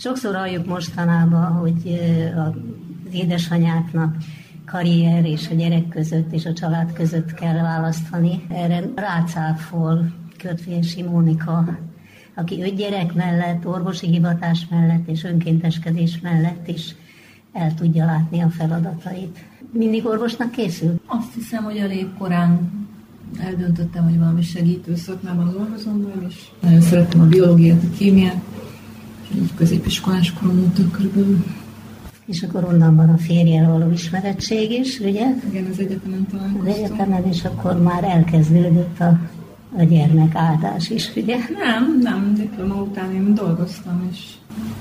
Sokszor halljuk mostanában, hogy az édesanyáknak karrier és a gyerek között és a család között kell választani. Erre rácáfol Kötvési Mónika, aki öt gyerek mellett, orvosi hivatás mellett és önkénteskedés mellett is el tudja látni a feladatait. Mindig orvosnak készül? Azt hiszem, hogy elég korán eldöntöttem, hogy valami segítő szakmában dolgozom, és nagyon szerettem a biológiát, a kémiát, így középiskolás korom óta körülbelül. És akkor onnan van a férjel való ismerettség is, ugye? Igen, az egyetemen találkoztunk. Az egyetemen, és akkor már elkezdődött a, a gyermek áldás is, ugye? Nem, nem, diploma után én dolgoztam, és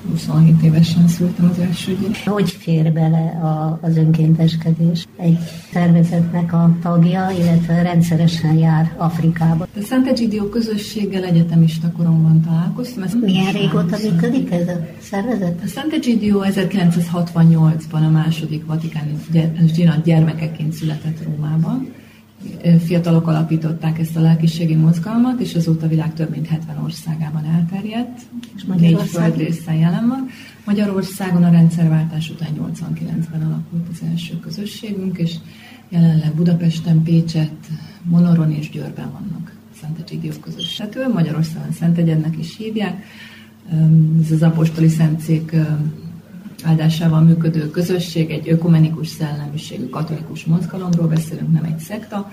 27 évesen szültem az első gyerek. Hogy fér bele a, az önkénteskedés? Egy szervezetnek a tagja, illetve rendszeresen jár Afrikába. A Szent Egidio közösséggel egyetemista koromban találkoztam. Ez Milyen régóta működik ez a szervezet? A Szent Egidio 1968-ban a második vatikáni zsinat gyermekeként született Rómában fiatalok alapították ezt a lelkiségi mozgalmat, és azóta a világ több mint 70 országában elterjedt, és négy földrészen jelen van. Magyarországon a rendszerváltás után 89-ben alakult az első közösségünk, és jelenleg Budapesten, Pécset, Monoron és Győrben vannak Szent Egidió közösségtől. Magyarországon Szent Egyednek is hívják. Ez az apostoli szentcék áldásával működő közösség, egy ökumenikus szellemiségű katolikus mozgalomról beszélünk, nem egy szekta.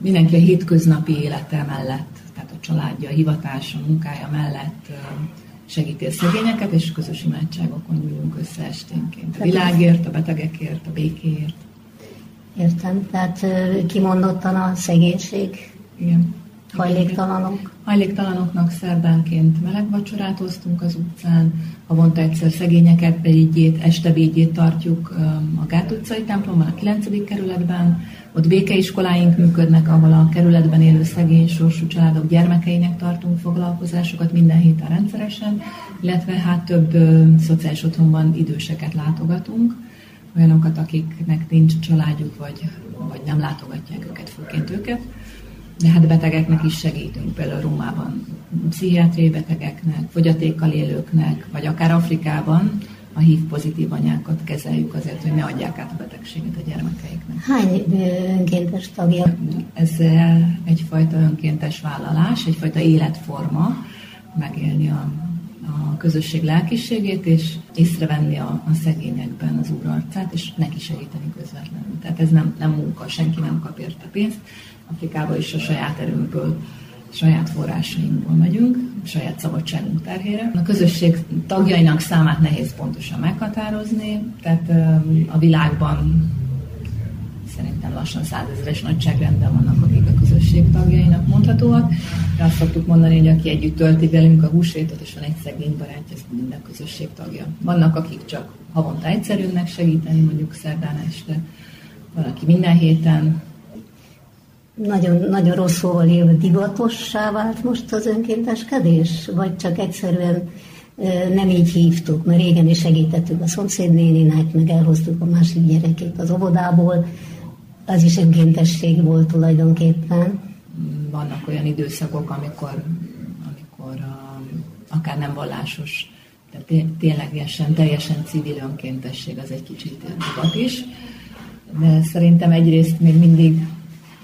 Mindenki a hétköznapi élete mellett, tehát a családja, a hivatása, a munkája mellett segíti a szegényeket, és közös imádságokon gyűlünk össze esténként. A világért, a betegekért, a békéért. Értem, tehát kimondottan a szegénység. Igen. Hajléktalanok? Hajléktalanoknak szerdánként meleg vacsorát osztunk az utcán, havonta egyszer szegényeket beígyét, este védjét tartjuk a Gát utcai templomban, a 9. kerületben, ott békeiskoláink működnek, ahol a kerületben élő szegény sorsú családok gyermekeinek tartunk foglalkozásokat minden héten rendszeresen, illetve hát több szociális otthonban időseket látogatunk, olyanokat, akiknek nincs családjuk, vagy, vagy nem látogatják őket, főként őket de hát betegeknek is segítünk, például Rómában pszichiátriai betegeknek, fogyatékkal élőknek, vagy akár Afrikában a HIV pozitív anyákat kezeljük azért, hogy ne adják át a betegséget a gyermekeiknek. Hány önkéntes tagja? Ez egyfajta önkéntes vállalás, egyfajta életforma, megélni a, a közösség lelkiségét, és észrevenni a, a szegényekben az úr arcát, és neki segíteni közvetlenül. Tehát ez nem, nem munka, senki nem kap érte pénzt, Afrikába is a saját erőnkből, saját forrásainkból megyünk, saját szabadságunk terhére. A közösség tagjainak számát nehéz pontosan meghatározni, tehát a világban szerintem lassan százezeres nagyságrendben vannak, akik a közösség tagjainak mondhatóak. De azt szoktuk mondani, hogy aki együtt tölti velünk a húsvétot, és van egy szegény barátja, ez minden közösség tagja. Vannak, akik csak havonta egyszer jönnek segíteni, mondjuk szerdán este, valaki minden héten, nagyon, nagyon rossz szóval élve divatossá vált most az önkénteskedés? Vagy csak egyszerűen nem így hívtuk, mert régen is segítettük a szomszédnéninek, meg elhoztuk a másik gyerekét az óvodából. Az is önkéntesség volt tulajdonképpen. Vannak olyan időszakok, amikor, amikor a, akár nem vallásos, de ténylegesen, teljesen civil önkéntesség az egy kicsit divat is. De szerintem egyrészt még mindig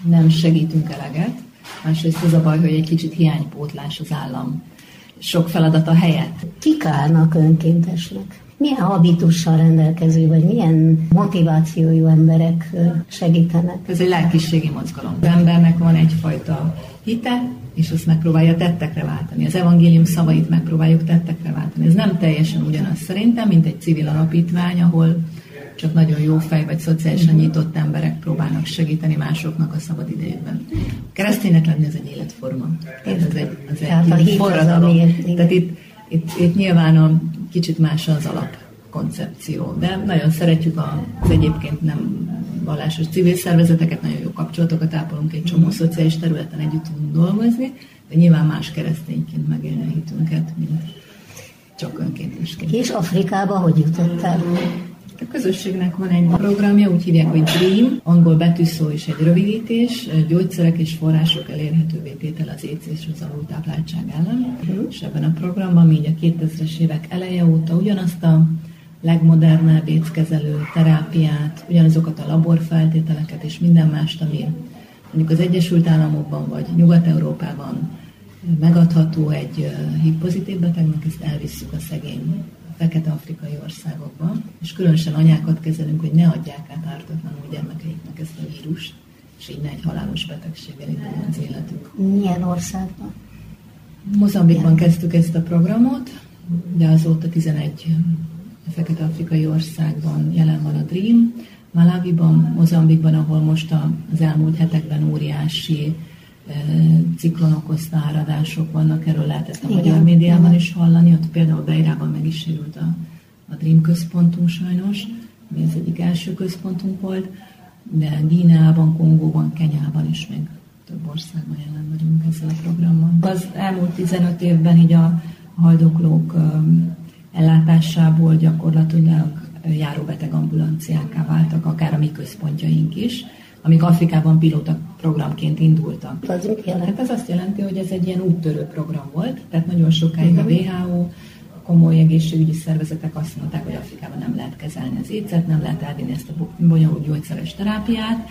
nem segítünk eleget, másrészt az a baj, hogy egy kicsit hiánypótlás az állam sok feladata helyett. Kik állnak önkéntesnek? Milyen habitussal rendelkező, vagy milyen motivációjú emberek segítenek? Ez egy lelkiségi mozgalom. Az embernek van egyfajta hite, és azt megpróbálja tettekre váltani. Az evangélium szavait megpróbáljuk tettekre váltani. Ez nem teljesen ugyanaz szerintem, mint egy civil alapítvány, ahol csak nagyon jó fej vagy szociálisan nyitott emberek próbálnak segíteni másoknak a szabad idejében. Kereszténynek lenni ez egy életforma. Ez egy, ez egy forradalom. Tehát itt, itt, itt nyilván a kicsit más az alap koncepció, de nagyon szeretjük az egyébként nem vallásos civil szervezeteket, nagyon jó kapcsolatokat ápolunk egy csomó szociális területen együtt tudunk dolgozni, de nyilván más keresztényként megélni a hitünket, mint csak önkéntesként. És Afrikába hogy jutottál? A közösségnek van egy programja, úgy hívják, hogy DREAM, angol betűszó és egy rövidítés, gyógyszerek és források elérhetővé tétel az éc és az alultápláltság ellen. És ebben a programban mi a 2000-es évek eleje óta ugyanazt a legmodernebb étkezelő terápiát, ugyanazokat a laborfeltételeket és minden mást, ami mondjuk az Egyesült Államokban vagy Nyugat-Európában megadható egy HIV pozitív betegnek, ezt elvisszük a szegény fekete-afrikai országokba, és különösen anyákat kezelünk, hogy ne adják át ártatlanul gyermekeiknek ezt a vírust, és így ne egy halálos betegséggel induljon az életük. Milyen országban? Mozambikban kezdtük ezt a programot, de azóta 11 fekete-afrikai országban jelen van a DREAM, Malawiban, Mozambikban, ahol most az elmúlt hetekben óriási ciklon okozta áradások vannak, erről lehetett a magyar médiában is hallani, ott például Beirában meg is sérült a, a Dream központunk sajnos, ami az egyik első központunk volt, de Gíneában, Kongóban, Kenyában is még több országban jelen vagyunk ezzel a programmal. Az elmúlt 15 évben így a haldoklók ellátásából gyakorlatilag járóbeteg ambulanciáká váltak, akár a mi központjaink is amik Afrikában pilóta programként indultak. Az mit jelent? Hát ez azt jelenti, hogy ez egy ilyen úttörő program volt, tehát nagyon sokáig a mhm. WHO, komoly egészségügyi szervezetek azt mondták, hogy Afrikában nem lehet kezelni az étszet, nem lehet elvinni ezt a bonyolult gyógyszeres terápiát,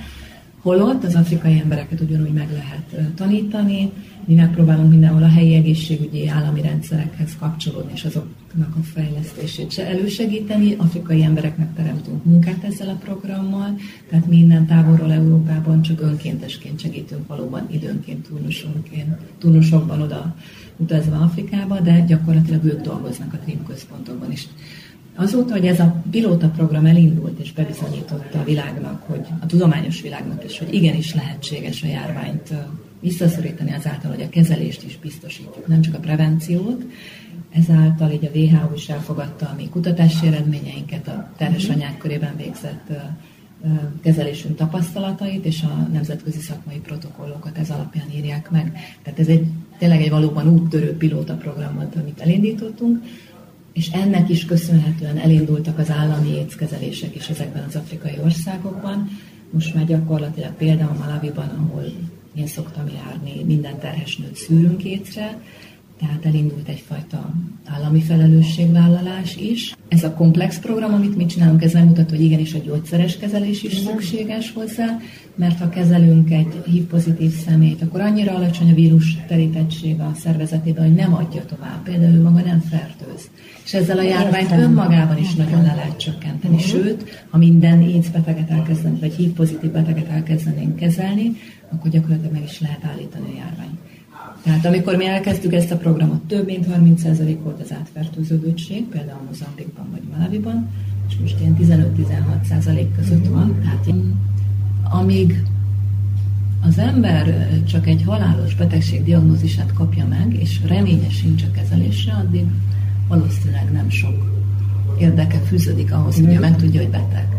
holott az afrikai embereket ugyanúgy meg lehet tanítani, mi megpróbálunk mindenhol a helyi egészségügyi állami rendszerekhez kapcsolódni, és azoknak a fejlesztését se elősegíteni. Afrikai embereknek teremtünk munkát ezzel a programmal, tehát minden távolról Európában csak önkéntesként segítünk valóban időnként turnusonként, turnusokban oda utazva Afrikába, de gyakorlatilag ők dolgoznak a TRIM központokban is. Azóta, hogy ez a pilóta program elindult és bebizonyította a világnak, hogy a tudományos világnak is, hogy igenis lehetséges a járványt visszaszorítani azáltal, hogy a kezelést is biztosítjuk, nem csak a prevenciót. Ezáltal így a WHO is elfogadta a mi kutatási eredményeinket, a terhes mhm. anyák körében végzett kezelésünk tapasztalatait, és a nemzetközi szakmai protokollokat ez alapján írják meg. Tehát ez egy tényleg egy valóban úttörő pilóta program volt, amit elindítottunk, és ennek is köszönhetően elindultak az állami étkezelések is ezekben az afrikai országokban. Most már gyakorlatilag például Malawiban, ahol én szoktam járni, minden terhes nőt szűrünk étre, tehát elindult egyfajta állami felelősségvállalás is. Ez a komplex program, amit mi csinálunk, ez megmutatja, hogy igenis a gyógyszeres kezelés is szükséges hozzá, mert ha kezelünk egy HIV-pozitív szemét, akkor annyira alacsony a vírus terítettsége a szervezetében, hogy nem adja tovább. Például ő maga nem fertőz. És ezzel a járványt önmagában is nagyon le lehet csökkenteni. Sőt, ha minden AIDS beteget elkezdenénk, vagy HIV-pozitív beteget elkezdenénk kezelni, akkor gyakorlatilag meg is lehet állítani a járványt. Tehát amikor mi elkezdtük ezt a programot, több mint 30% volt az átfertőződöttség, például Mozambikban vagy Malaviban, és most ilyen 15-16% között van. Tehát amíg az ember csak egy halálos betegség diagnózisát kapja meg, és reménye sincs a kezelésre, addig valószínűleg nem sok érdeke fűződik ahhoz, hogy meg tudja, hogy beteg.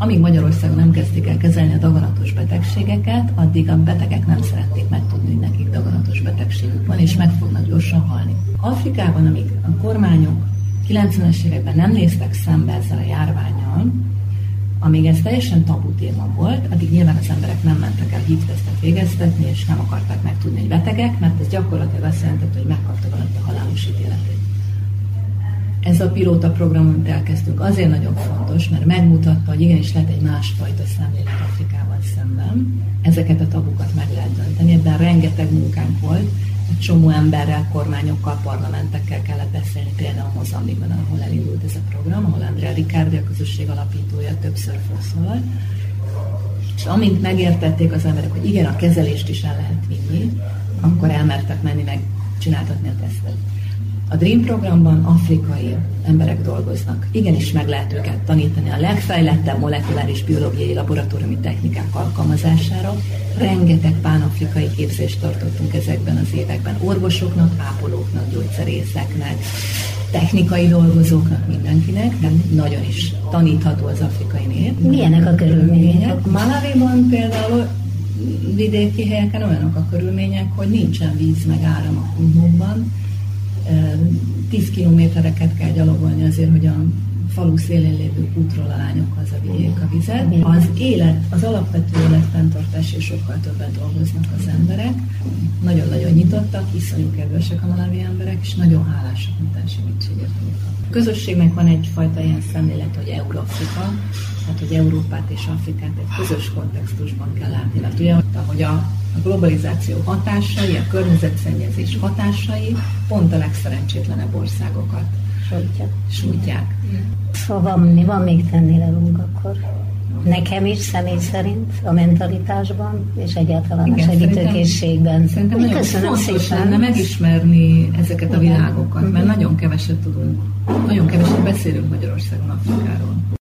Amíg Magyarországon nem kezdték el kezelni a daganatos betegségeket, addig a betegek nem szerették megtudni, hogy nekik daganatos betegségük van, és meg fognak gyorsan halni. Afrikában, amíg a kormányok 90-es években nem néztek szembe ezzel a járványjal, amíg ez teljesen tabu téma volt, addig nyilván az emberek nem mentek el hívtesztet végeztetni, és nem akarták megtudni, hogy betegek, mert ez gyakorlatilag azt jelentette, hogy megkapta valaki a halálos ítéletét. Ez a pilóta program, amit elkezdtünk, azért nagyon fontos, mert megmutatta, hogy igenis lehet egy másfajta szemlélet Afrikával szemben. Ezeket a tabukat meg lehet dönteni. Ebben rengeteg munkánk volt, egy csomó emberrel, kormányokkal, parlamentekkel kellett beszélni, például Mozambikban, ahol elindult ez a program, ahol Andrea Riccardi, a közösség alapítója többször felszólalt. És amint megértették az emberek, hogy igen, a kezelést is el lehet vinni, akkor elmertek menni meg csináltatni a tesztet. A DREAM programban afrikai emberek dolgoznak. Igenis meg lehet őket tanítani a legfejlettebb molekuláris biológiai laboratóriumi technikák alkalmazására. Rengeteg pánafrikai képzést tartottunk ezekben az években orvosoknak, ápolóknak, gyógyszerészeknek, technikai dolgozóknak, mindenkinek, de nagyon is tanítható az afrikai nép. Milyenek a körülmények? Malawiban például vidéki helyeken olyanok a körülmények, hogy nincsen víz meg áram a 10 kilométereket kell gyalogolni azért, hogy a falu szélén lévő útról a lányok hazavigyék a vizet. Az élet, az alapvető életfenntartás és sokkal többet dolgoznak az emberek. Nagyon-nagyon nyitottak, iszonyú kedvesek a malawi emberek, és nagyon hálásak minden segítségért, A közösségnek van egyfajta ilyen szemlélet, hogy Eurafrika, tehát hogy Európát és Afrikát egy közös kontextusban kell látni. Tehát ugye, hogy a, a globalizáció hatásai, a környezetszennyezés hatásai pont a legszerencsétlenebb országokat sújtják. sújtják. Szóval mi van még tenni velünk akkor? Nekem is személy szerint a mentalitásban és egyáltalán Igen, a segítőkészségben. Szerintem nagyon Köszönöm fontos szépen. lenne megismerni ezeket a világokat, mert nagyon keveset tudunk, nagyon keveset beszélünk Magyarországon Afrikáról.